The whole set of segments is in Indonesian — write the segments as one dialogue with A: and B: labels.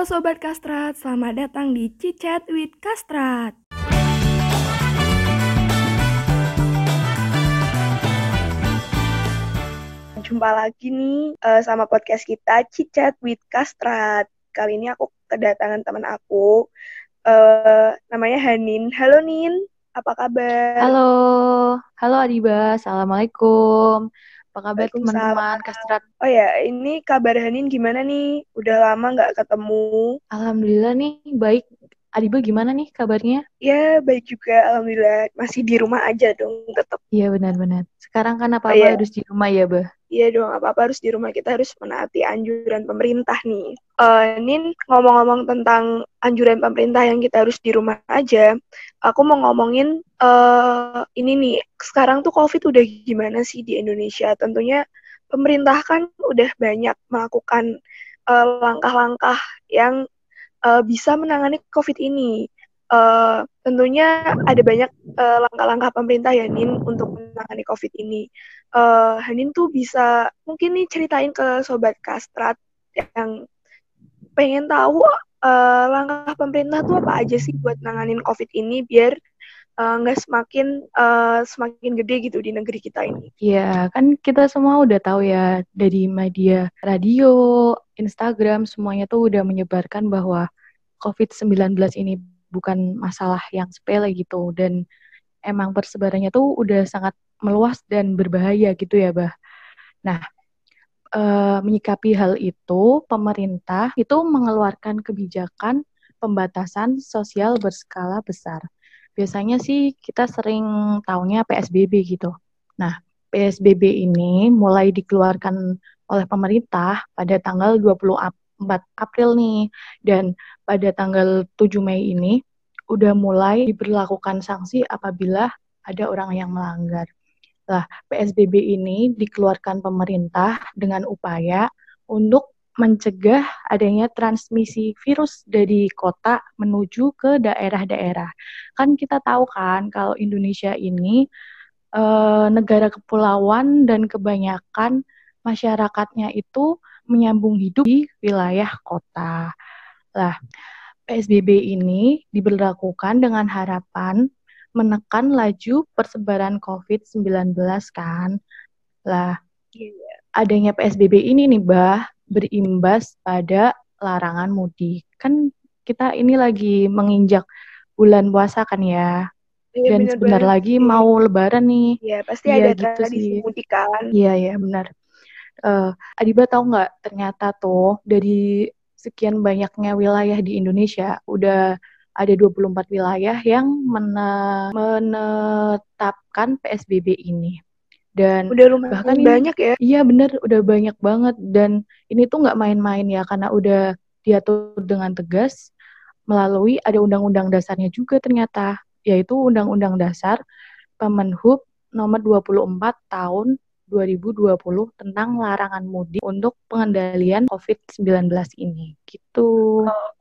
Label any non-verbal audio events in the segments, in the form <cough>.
A: Halo Sobat Kastrat, selamat datang di Cicat with Kastrat.
B: Jumpa lagi nih uh, sama podcast kita Cicat with Kastrat. Kali ini aku kedatangan teman aku, uh, namanya Hanin. Halo Nin, apa kabar?
C: Halo, halo Adiba, Assalamualaikum. Apa kabar teman-teman Kastrat?
B: Oh ya, ini kabar Hanin gimana nih? Udah lama nggak ketemu.
C: Alhamdulillah nih, baik. Adiba gimana nih kabarnya?
B: Ya, baik juga. Alhamdulillah. Masih di rumah aja dong, tetap.
C: Iya, benar-benar. Sekarang kan apa-apa oh, iya. harus di rumah ya, Bah?
B: Iya dong, apa-apa harus di rumah. Kita harus menaati anjuran pemerintah nih. Uh, Nin, ngomong-ngomong tentang anjuran pemerintah yang kita harus di rumah aja, aku mau ngomongin uh, ini nih. Sekarang tuh COVID udah gimana sih di Indonesia? Tentunya pemerintah kan udah banyak melakukan eh, langkah-langkah uh, yang uh, bisa menangani COVID ini. Uh, tentunya ada banyak langkah-langkah uh, pemerintah ya Nin untuk menangani COVID ini uh, Hanin tuh bisa mungkin nih ceritain ke sobat kastrat yang pengen tahu uh, langkah pemerintah tuh apa aja sih buat nanganin COVID ini biar eh, nggak uh, semakin uh, semakin gede gitu di negeri kita ini.
C: Iya, kan kita semua udah tahu ya dari media radio, Instagram semuanya tuh udah menyebarkan bahwa COVID-19 ini bukan masalah yang sepele gitu dan emang persebarannya tuh udah sangat meluas dan berbahaya gitu ya, Bah. Nah, e, menyikapi hal itu, pemerintah itu mengeluarkan kebijakan pembatasan sosial berskala besar. Biasanya sih kita sering taunya PSBB gitu. Nah, PSBB ini mulai dikeluarkan oleh pemerintah pada tanggal 24 April nih dan pada tanggal 7 Mei ini udah mulai diberlakukan sanksi apabila ada orang yang melanggar. Lah, PSBB ini dikeluarkan pemerintah dengan upaya untuk mencegah adanya transmisi virus dari kota menuju ke daerah-daerah. Kan kita tahu kan kalau Indonesia ini e, negara kepulauan dan kebanyakan masyarakatnya itu menyambung hidup di wilayah kota. Lah, PSBB ini diberlakukan dengan harapan menekan laju persebaran COVID-19 kan. Lah, yeah. Adanya PSBB ini nih, Bah, berimbas pada larangan mudik. Kan kita ini lagi menginjak bulan puasa kan ya. Iya, Dan bener sebentar lagi mau lebaran nih.
B: Iya, pasti ya, ada gitu tradisi sih. mudik kan.
C: Iya, iya, benar. Uh, Adiba tahu nggak ternyata tuh dari sekian banyaknya wilayah di Indonesia udah ada 24 wilayah yang menetapkan PSBB ini. Dan
B: udah lumayan bahkan banyak ini, ya.
C: Iya bener, udah banyak banget dan ini tuh nggak main-main ya karena udah diatur dengan tegas melalui ada undang-undang dasarnya juga ternyata yaitu Undang-Undang Dasar Pemenhub nomor 24 tahun 2020 tentang larangan mudik untuk pengendalian COVID-19 ini. Gitu.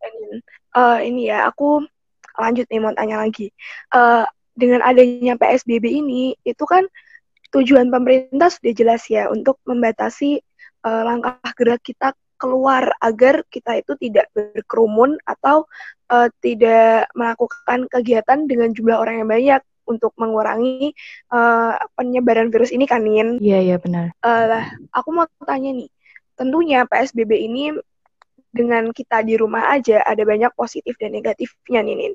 B: Ini, uh, ini ya, aku lanjut nih mau tanya lagi. Uh, dengan adanya PSBB ini, itu kan tujuan pemerintah sudah jelas ya untuk membatasi uh, langkah gerak kita keluar agar kita itu tidak berkerumun atau uh, tidak melakukan kegiatan dengan jumlah orang yang banyak untuk mengurangi uh, penyebaran virus ini kan, Nin?
C: Iya, iya benar.
B: Uh, lah, aku mau tanya nih, tentunya PSBB ini dengan kita di rumah aja ada banyak positif dan negatifnya nih, Nin.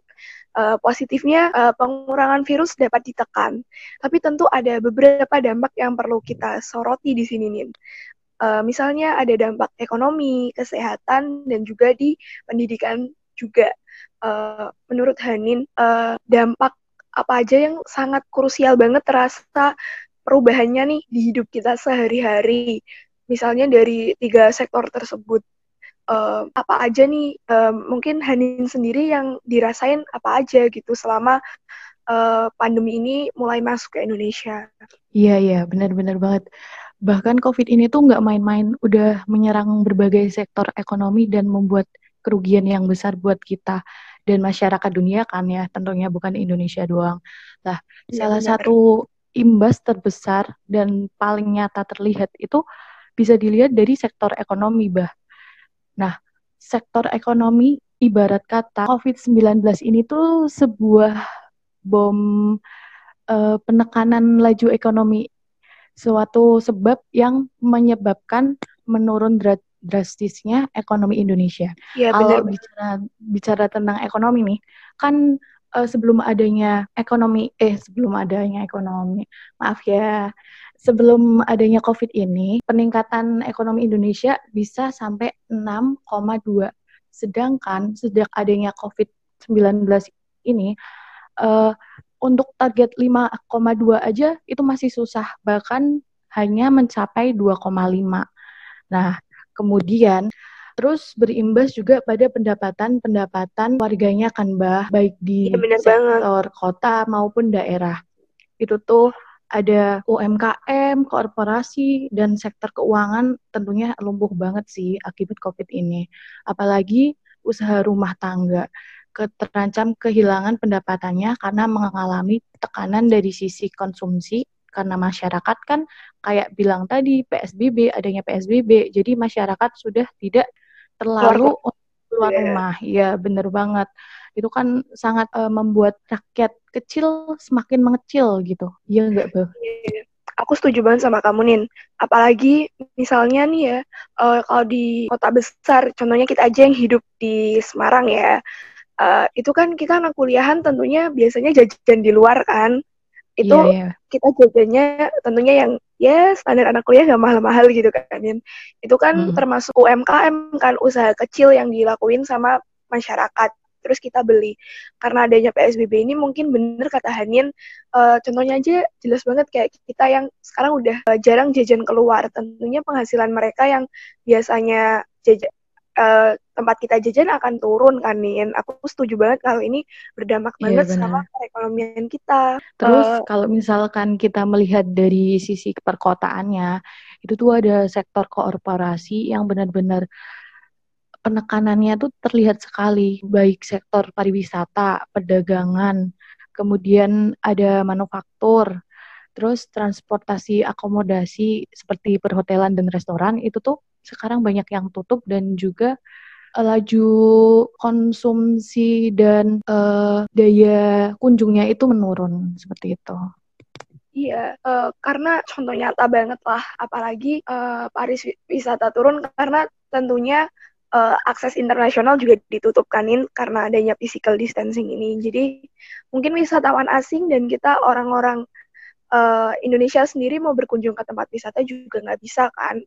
B: Uh, positifnya uh, pengurangan virus dapat ditekan, tapi tentu ada beberapa dampak yang perlu kita soroti di sini, Nin. Uh, misalnya ada dampak ekonomi, kesehatan, dan juga di pendidikan juga. Uh, menurut Hanin, uh, dampak apa aja yang sangat krusial banget terasa perubahannya nih di hidup kita sehari-hari. Misalnya dari tiga sektor tersebut. Uh, apa aja nih uh, mungkin Hanin sendiri yang dirasain apa aja gitu selama uh, pandemi ini mulai masuk ke Indonesia.
C: Iya iya benar-benar banget. Bahkan COVID ini tuh nggak main-main, udah menyerang berbagai sektor ekonomi dan membuat kerugian yang besar buat kita dan masyarakat dunia kan ya tentunya bukan Indonesia doang. Nah, ya, salah benar. satu imbas terbesar dan paling nyata terlihat itu bisa dilihat dari sektor ekonomi, Bah. Nah, sektor ekonomi ibarat kata COVID-19 ini tuh sebuah bom uh, penekanan laju ekonomi suatu sebab yang menyebabkan menurun drastisnya ekonomi Indonesia.
B: Ya,
C: Kalau benar. bicara bicara tentang ekonomi nih, kan uh, sebelum adanya ekonomi eh sebelum adanya ekonomi maaf ya sebelum adanya COVID ini peningkatan ekonomi Indonesia bisa sampai 6,2 sedangkan sejak adanya COVID-19 ini uh, untuk target 5,2 aja itu masih susah bahkan hanya mencapai 2,5 nah kemudian Terus berimbas juga pada pendapatan-pendapatan warganya kan, Mbah, baik di ya, sektor banget. kota maupun daerah. Itu tuh ada UMKM, korporasi, dan sektor keuangan tentunya lumpuh banget sih akibat COVID ini. Apalagi usaha rumah tangga terancam kehilangan pendapatannya karena mengalami tekanan dari sisi konsumsi karena masyarakat kan kayak bilang tadi PSBB adanya PSBB jadi masyarakat sudah tidak terlalu keluar, keluar yeah. rumah. Ya, bener banget. Itu kan sangat uh, membuat rakyat kecil semakin mengecil gitu. Iya enggak, Bu?
B: Yeah. Aku setuju banget sama kamu, Nin. Apalagi misalnya nih ya, uh, kalau di kota besar, contohnya kita aja yang hidup di Semarang ya, uh, itu kan kita anak kuliahan tentunya biasanya jajan di luar kan itu yeah, yeah. kita jajannya tentunya yang ya standar anak kuliah gak mahal-mahal gitu kan itu kan hmm. termasuk UMKM kan usaha kecil yang dilakuin sama masyarakat terus kita beli karena adanya PSBB ini mungkin bener kata Hanin uh, contohnya aja jelas banget kayak kita yang sekarang udah uh, jarang jajan keluar tentunya penghasilan mereka yang biasanya jajan uh, tempat kita jajan akan turun kan nih. Aku setuju banget kalau ini berdampak iya, banget sama perekonomian kita.
C: Terus uh, kalau misalkan kita melihat dari sisi perkotaannya, itu tuh ada sektor korporasi yang benar-benar penekanannya tuh terlihat sekali, baik sektor pariwisata, perdagangan, kemudian ada manufaktur, terus transportasi akomodasi seperti perhotelan dan restoran itu tuh sekarang banyak yang tutup dan juga uh, laju konsumsi dan uh, daya kunjungnya itu menurun seperti itu.
B: Iya, uh, karena contoh nyata banget lah, apalagi uh, pariwisata turun karena tentunya uh, akses internasional juga ditutupkanin karena adanya physical distancing ini. Jadi mungkin wisatawan asing dan kita orang-orang uh, Indonesia sendiri mau berkunjung ke tempat wisata juga nggak bisa kan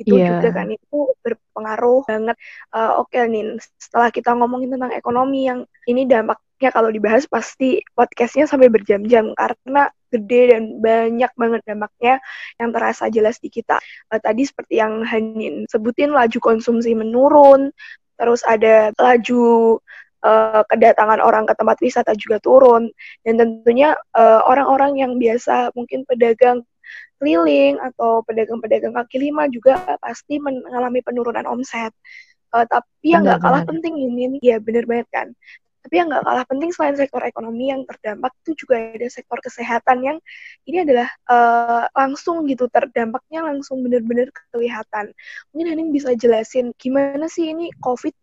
B: itu yeah. juga kan itu berpengaruh banget. Uh, Oke okay, nih, setelah kita ngomongin tentang ekonomi yang ini dampaknya kalau dibahas pasti podcastnya sampai berjam-jam karena gede dan banyak banget dampaknya yang terasa jelas di kita. Uh, tadi seperti yang Hanin sebutin laju konsumsi menurun, terus ada laju uh, kedatangan orang ke tempat wisata juga turun dan tentunya orang-orang uh, yang biasa mungkin pedagang keliling atau pedagang-pedagang kaki lima juga pasti mengalami penurunan omset. Uh, tapi yang nggak kalah penting ini, ya benar banget kan. Tapi yang nggak kalah penting selain sektor ekonomi yang terdampak itu juga ada sektor kesehatan yang ini adalah uh, langsung gitu terdampaknya langsung benar-benar kelihatan. Mungkin Hanin bisa jelasin gimana sih ini COVID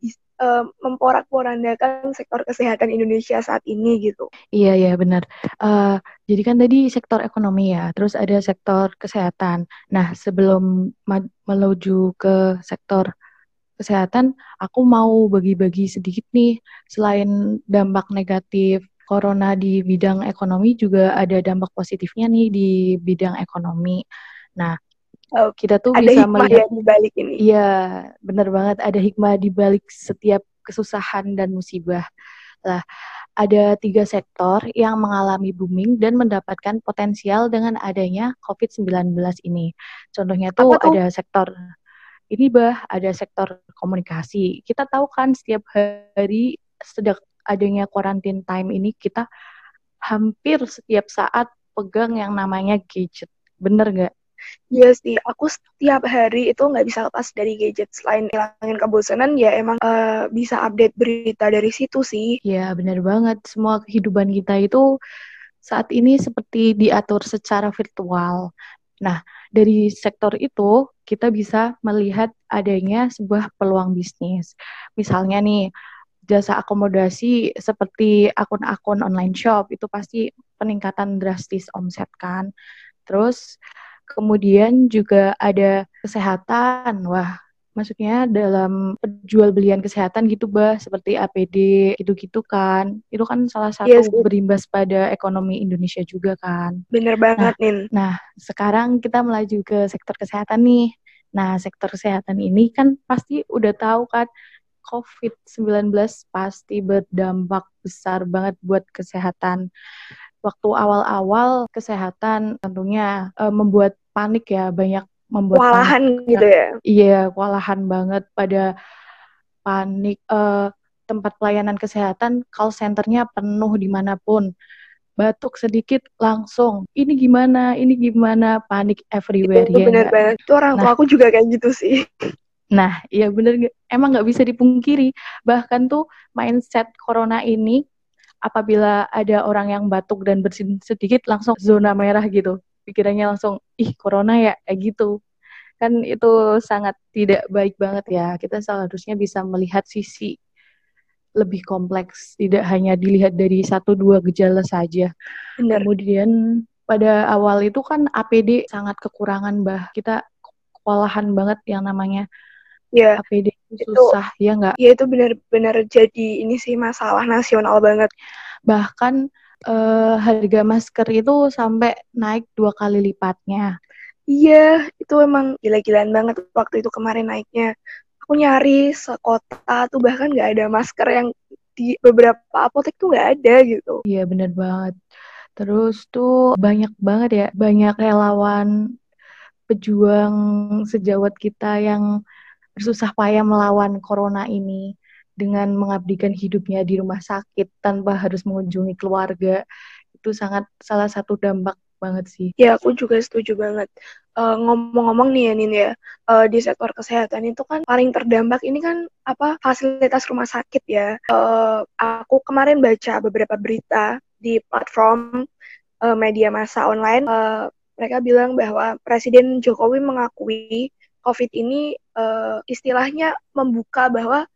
B: uh, memporak-porandakan sektor kesehatan Indonesia saat ini gitu.
C: Iya iya benar. Uh, jadi kan tadi sektor ekonomi ya, terus ada sektor kesehatan. Nah sebelum menuju ke sektor kesehatan, aku mau bagi-bagi sedikit nih. Selain dampak negatif corona di bidang ekonomi, juga ada dampak positifnya nih di bidang ekonomi. Nah,
B: Oh, kita tuh ada bisa melihat di balik ini.
C: Iya, benar banget ada hikmah di balik setiap kesusahan dan musibah. Lah, ada tiga sektor yang mengalami booming dan mendapatkan potensial dengan adanya COVID-19 ini. Contohnya tuh, tuh ada sektor ini bah, ada sektor komunikasi. Kita tahu kan setiap hari sejak adanya quarantine time ini kita hampir setiap saat pegang yang namanya gadget. Bener nggak?
B: Iya sih, aku setiap hari itu nggak bisa lepas dari gadget. Selain hilangin kebosanan, ya emang uh, bisa update berita dari situ sih.
C: Iya, benar banget. Semua kehidupan kita itu saat ini seperti diatur secara virtual. Nah, dari sektor itu kita bisa melihat adanya sebuah peluang bisnis. Misalnya nih, jasa akomodasi seperti akun-akun online shop itu pasti peningkatan drastis omset kan. Terus kemudian juga ada kesehatan. Wah, maksudnya dalam jual belian kesehatan gitu bah seperti APD gitu-gitu kan. Itu kan salah satu yes. berimbas pada ekonomi Indonesia juga kan.
B: Bener banget
C: nah, Nin. nah sekarang kita melaju ke sektor kesehatan nih. Nah sektor kesehatan ini kan pasti udah tahu kan COVID-19 pasti berdampak besar banget buat kesehatan. Waktu awal-awal kesehatan tentunya e, membuat panik ya banyak membuat
B: kewalahan gitu ya?
C: Iya kewalahan banget pada panik uh, tempat pelayanan kesehatan call centernya penuh di mana pun. Batuk sedikit langsung ini gimana? Ini gimana? Panik everywhere
B: itu ya benar banget. Itu orang tua nah, aku juga kayak gitu sih. <laughs>
C: Nah iya bener emang nggak bisa dipungkiri bahkan tuh mindset corona ini apabila ada orang yang batuk dan bersin sedikit langsung zona merah gitu pikirannya langsung ih corona ya? Kayak gitu. Kan itu sangat tidak baik banget ya. Kita seharusnya bisa melihat sisi lebih kompleks tidak hanya dilihat dari satu dua gejala saja. Benar. kemudian pada awal itu kan APD sangat kekurangan bah kita kewalahan banget yang namanya
B: ya
C: APD itu susah ya nggak?
B: ya itu benar-benar jadi ini sih masalah nasional banget.
C: Bahkan uh, harga masker itu sampai naik dua kali lipatnya.
B: Iya, itu emang gila-gilaan banget waktu itu kemarin naiknya. Aku nyari sekota tuh bahkan nggak ada masker yang di beberapa apotek tuh nggak ada gitu.
C: Iya bener banget. Terus tuh banyak banget ya, banyak relawan pejuang sejawat kita yang bersusah payah melawan corona ini dengan mengabdikan hidupnya di rumah sakit tanpa harus mengunjungi keluarga itu sangat salah satu dampak banget sih.
B: Ya aku juga setuju banget. Uh, ngomong-ngomong nih ya Nin ya, uh, di sektor kesehatan itu kan paling terdampak ini kan apa fasilitas rumah sakit ya. Uh, aku kemarin baca beberapa berita di platform uh, media massa online. Uh, mereka bilang bahwa Presiden Jokowi mengakui COVID ini uh, istilahnya membuka bahwa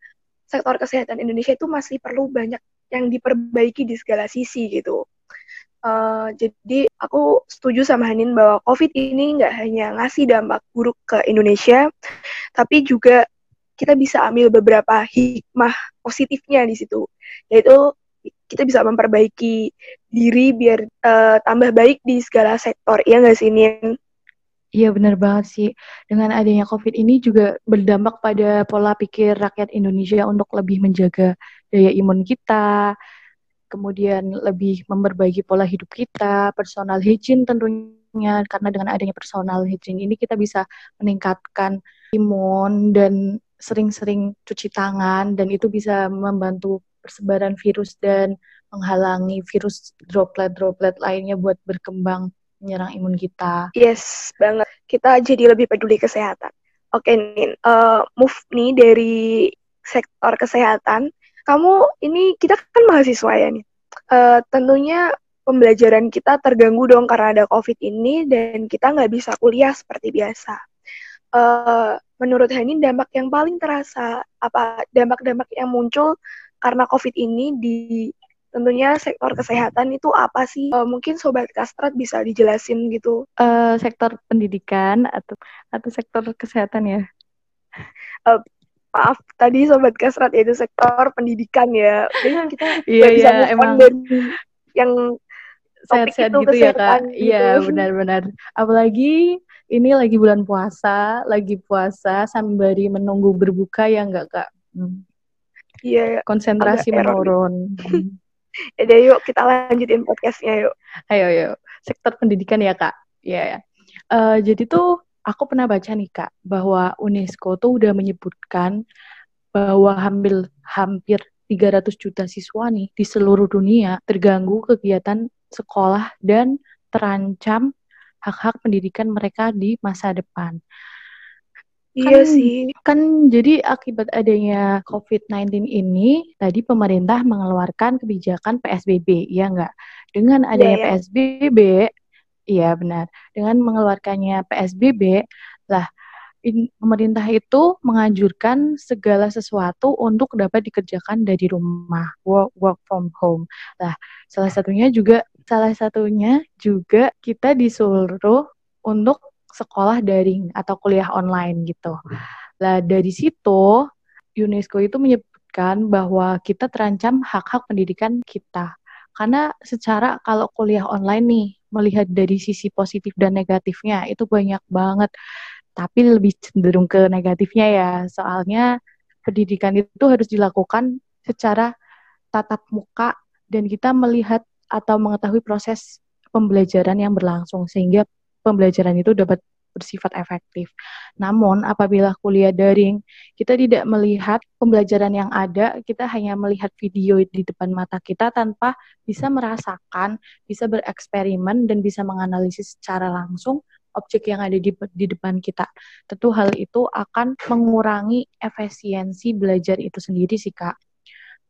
B: sektor kesehatan Indonesia itu masih perlu banyak yang diperbaiki di segala sisi gitu. Uh, jadi aku setuju sama Hanin bahwa COVID ini nggak hanya ngasih dampak buruk ke Indonesia, tapi juga kita bisa ambil beberapa hikmah positifnya di situ, yaitu kita bisa memperbaiki diri biar uh, tambah baik di segala sektor, ya nggak sih Nin?
C: Iya benar banget sih. Dengan adanya COVID ini juga berdampak pada pola pikir rakyat Indonesia untuk lebih menjaga daya imun kita, kemudian lebih memperbaiki pola hidup kita, personal hygiene tentunya karena dengan adanya personal hygiene ini kita bisa meningkatkan imun dan sering-sering cuci tangan dan itu bisa membantu persebaran virus dan menghalangi virus droplet-droplet lainnya buat berkembang menyerang imun kita.
B: Yes, banget. Kita jadi lebih peduli kesehatan. Oke, Nin. Uh, move nih dari sektor kesehatan. Kamu ini kita kan mahasiswa ya nih. Uh, tentunya pembelajaran kita terganggu dong karena ada COVID ini dan kita nggak bisa kuliah seperti biasa. Uh, menurut Hani dampak yang paling terasa apa dampak-dampak yang muncul karena COVID ini di tentunya sektor kesehatan itu apa sih? Uh, mungkin sobat kastrat bisa dijelasin gitu.
C: Uh, sektor pendidikan atau atau sektor kesehatan ya?
B: Uh, maaf tadi sobat kastrat itu sektor pendidikan ya. Jadi <laughs> kita
C: iya, bisa iya, emang
B: yang
C: sehat-sehat gitu ya kak. Gitu. Iya benar-benar. Apalagi ini lagi bulan puasa, lagi puasa sembari menunggu berbuka ya enggak kak?
B: Hmm. Iya.
C: Konsentrasi menurun.
B: Ya yuk kita lanjutin podcastnya yuk.
C: Ayo yuk. Sektor pendidikan ya kak. Iya ya. Uh, jadi tuh aku pernah baca nih kak bahwa UNESCO tuh udah menyebutkan bahwa hampir hampir 300 juta siswa nih di seluruh dunia terganggu kegiatan sekolah dan terancam hak-hak pendidikan mereka di masa depan.
B: Iya kan, sih.
C: Kan jadi akibat adanya COVID-19 ini, tadi pemerintah mengeluarkan kebijakan PSBB, ya enggak? Dengan iya, adanya yeah, yeah. PSBB, Iya, benar. Dengan mengeluarkannya PSBB, lah pemerintah itu menganjurkan segala sesuatu untuk dapat dikerjakan dari rumah, work work from home. Lah, salah satunya juga salah satunya juga kita disuruh untuk sekolah daring atau kuliah online gitu. Lah, dari situ UNESCO itu menyebutkan bahwa kita terancam hak-hak pendidikan kita. Karena secara kalau kuliah online nih, melihat dari sisi positif dan negatifnya itu banyak banget tapi lebih cenderung ke negatifnya ya soalnya pendidikan itu harus dilakukan secara tatap muka dan kita melihat atau mengetahui proses pembelajaran yang berlangsung sehingga pembelajaran itu dapat bersifat efektif. Namun apabila kuliah daring, kita tidak melihat pembelajaran yang ada, kita hanya melihat video di depan mata kita tanpa bisa merasakan, bisa bereksperimen dan bisa menganalisis secara langsung objek yang ada di, di depan kita. Tentu hal itu akan mengurangi efisiensi belajar itu sendiri sih Kak.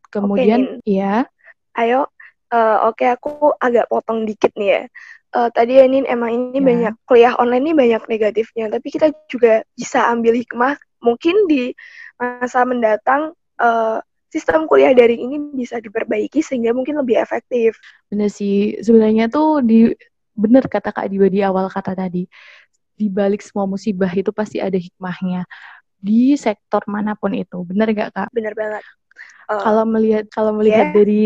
C: Kemudian okay, ya.
B: Ayo, uh, oke okay, aku agak potong dikit nih ya uh, tadi ya Nin emang ini ya. banyak kuliah online ini banyak negatifnya, tapi kita juga bisa ambil hikmah mungkin di masa mendatang uh, sistem kuliah daring ini bisa diperbaiki sehingga mungkin lebih efektif.
C: Bener sih, sebenarnya tuh di bener kata Kak Diwa di awal kata tadi, di balik semua musibah itu pasti ada hikmahnya di sektor mana pun itu, bener gak Kak?
B: Bener banget.
C: Uh, kalau melihat kalau melihat yeah. dari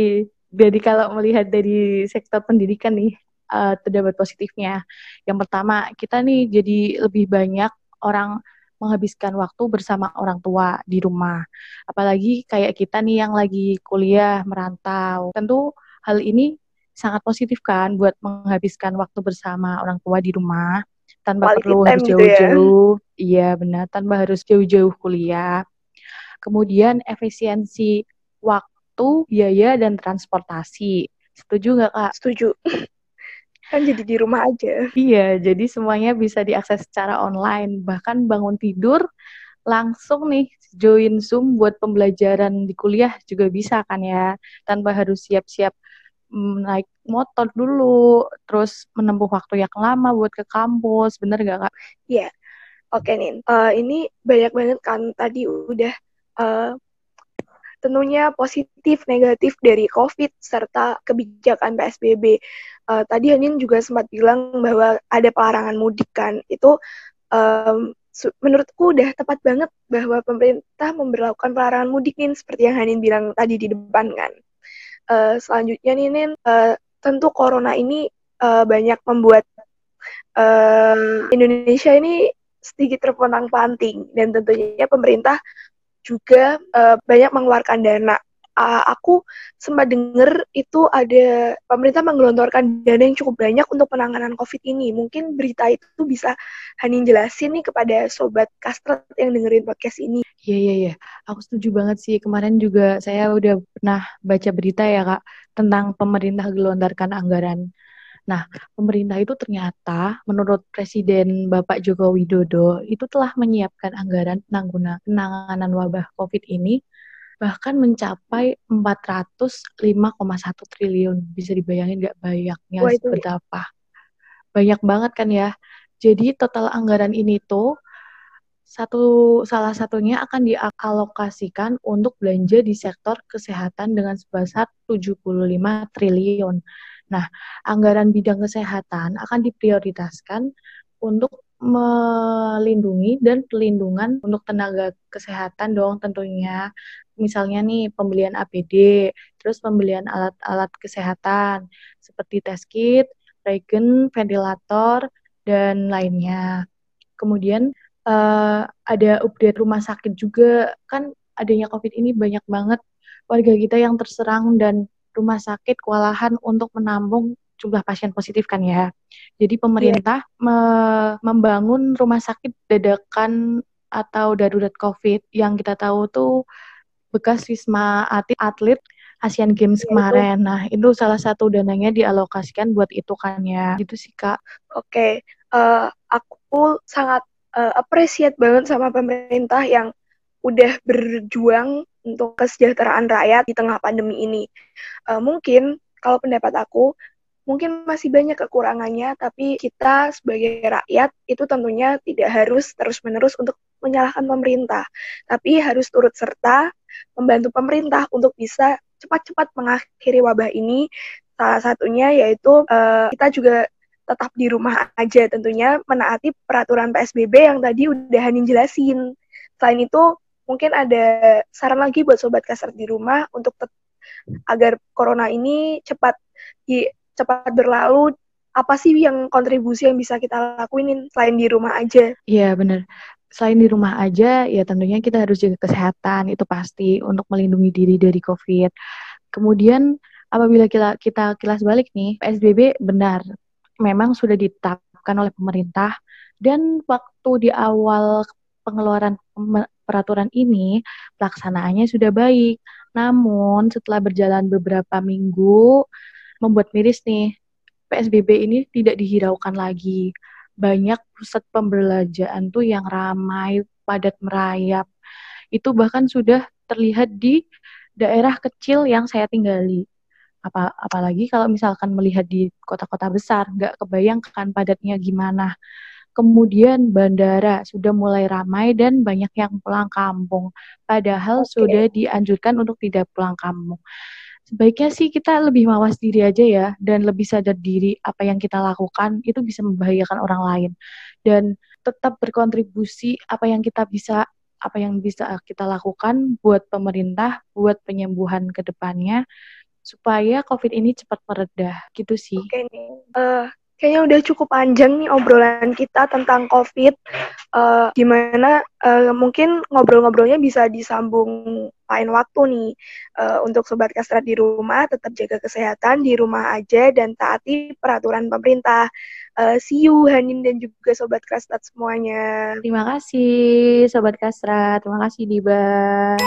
C: dari kalau melihat dari sektor pendidikan nih, uh, terdapat positifnya. Yang pertama, kita nih jadi lebih banyak orang menghabiskan waktu bersama orang tua di rumah. Apalagi kayak kita nih yang lagi kuliah, merantau. Tentu hal ini sangat positif kan buat menghabiskan waktu bersama orang tua di rumah tanpa Quality perlu harus jauh-jauh. Gitu ya? Iya, benar, tanpa harus jauh-jauh kuliah. Kemudian efisiensi waktu, biaya dan transportasi. Setuju nggak, Kak?
B: Setuju kan jadi di rumah aja.
C: Iya, jadi semuanya bisa diakses secara online. Bahkan bangun tidur langsung nih join Zoom buat pembelajaran di kuliah juga bisa kan ya, tanpa harus siap-siap mm, naik motor dulu, terus menempuh waktu yang lama buat ke kampus, bener gak kak?
B: Iya, oke okay, nih. Uh, ini banyak banget kan tadi udah uh, tentunya positif negatif dari COVID serta kebijakan PSBB. Uh, eh, tadi Hanin juga sempat bilang bahwa ada pelarangan mudik kan. Itu um, menurutku udah tepat banget bahwa pemerintah memperlakukan pelarangan mudik nih seperti yang Hanin bilang tadi di depan kan. Uh, selanjutnya nih Nin, uh, tentu corona ini uh, banyak membuat uh, Indonesia ini sedikit terpontang-panting dan tentunya pemerintah juga uh, banyak mengeluarkan dana. Uh, aku sempat dengar itu ada pemerintah menggelontorkan dana yang cukup banyak untuk penanganan COVID ini. Mungkin berita itu bisa Hanin jelasin nih kepada sobat kastrat yang dengerin podcast ini.
C: Iya, iya, iya. Aku setuju banget sih. Kemarin juga saya udah pernah baca berita ya, Kak, tentang pemerintah gelontarkan anggaran Nah, pemerintah itu ternyata menurut Presiden Bapak Joko Widodo itu telah menyiapkan anggaran penanganan, penanganan wabah COVID ini bahkan mencapai 405,1 triliun. Bisa dibayangin nggak banyaknya Wah, itu... betapa? Banyak banget kan ya. Jadi total anggaran ini tuh satu salah satunya akan dialokasikan untuk belanja di sektor kesehatan dengan sebesar 75 triliun. Nah, anggaran bidang kesehatan akan diprioritaskan untuk melindungi dan pelindungan untuk tenaga kesehatan dong tentunya. Misalnya nih pembelian APD, terus pembelian alat-alat kesehatan seperti test kit, regen, ventilator, dan lainnya. Kemudian uh, ada update rumah sakit juga, kan adanya COVID ini banyak banget warga kita yang terserang dan rumah sakit kewalahan untuk menampung jumlah pasien positif kan ya. Jadi pemerintah yeah. me membangun rumah sakit dadakan atau darurat COVID yang kita tahu tuh bekas wisma atlet atlet Asian Games yeah, kemarin. Itu. Nah, itu salah satu dananya dialokasikan buat itu kan ya. Gitu sih, Kak.
B: Oke, okay. uh, eh, aku sangat uh, appreciate banget sama pemerintah yang udah berjuang untuk kesejahteraan rakyat di tengah pandemi ini. Uh, mungkin kalau pendapat aku, mungkin masih banyak kekurangannya, tapi kita sebagai rakyat itu tentunya tidak harus terus-menerus untuk menyalahkan pemerintah, tapi harus turut serta membantu pemerintah untuk bisa cepat-cepat mengakhiri wabah ini. Salah satunya yaitu uh, kita juga tetap di rumah aja tentunya menaati peraturan PSBB yang tadi udah Hanin jelasin. Selain itu, mungkin ada saran lagi buat sobat kasar di rumah untuk agar corona ini cepat di cepat berlalu apa sih yang kontribusi yang bisa kita lakuin selain di rumah aja?
C: Iya bener. Selain di rumah aja, ya tentunya kita harus jaga kesehatan itu pasti untuk melindungi diri dari COVID. Kemudian apabila kita kita kilas balik nih, PSBB benar memang sudah ditetapkan oleh pemerintah dan waktu di awal pengeluaran peraturan ini pelaksanaannya sudah baik. Namun setelah berjalan beberapa minggu membuat miris nih. PSBB ini tidak dihiraukan lagi. Banyak pusat pembelanjaan tuh yang ramai, padat merayap. Itu bahkan sudah terlihat di daerah kecil yang saya tinggali. Apa, apalagi kalau misalkan melihat di kota-kota besar, nggak kebayangkan padatnya gimana. Kemudian bandara sudah mulai ramai dan banyak yang pulang kampung. Padahal okay. sudah dianjurkan untuk tidak pulang kampung sebaiknya sih kita lebih mawas diri aja ya dan lebih sadar diri apa yang kita lakukan itu bisa membahayakan orang lain dan tetap berkontribusi apa yang kita bisa apa yang bisa kita lakukan buat pemerintah buat penyembuhan ke depannya supaya COVID ini cepat meredah gitu sih.
B: Oke nih, uh, kayaknya udah cukup panjang nih obrolan kita tentang COVID. Uh, gimana uh, mungkin ngobrol-ngobrolnya bisa disambung lain waktu nih. Uh, untuk sobat kastrat di rumah, tetap jaga kesehatan di rumah aja dan taati peraturan pemerintah. Uh, see you Hanin dan juga sobat kastrat semuanya.
C: Terima kasih sobat kastrat. Terima kasih Diba.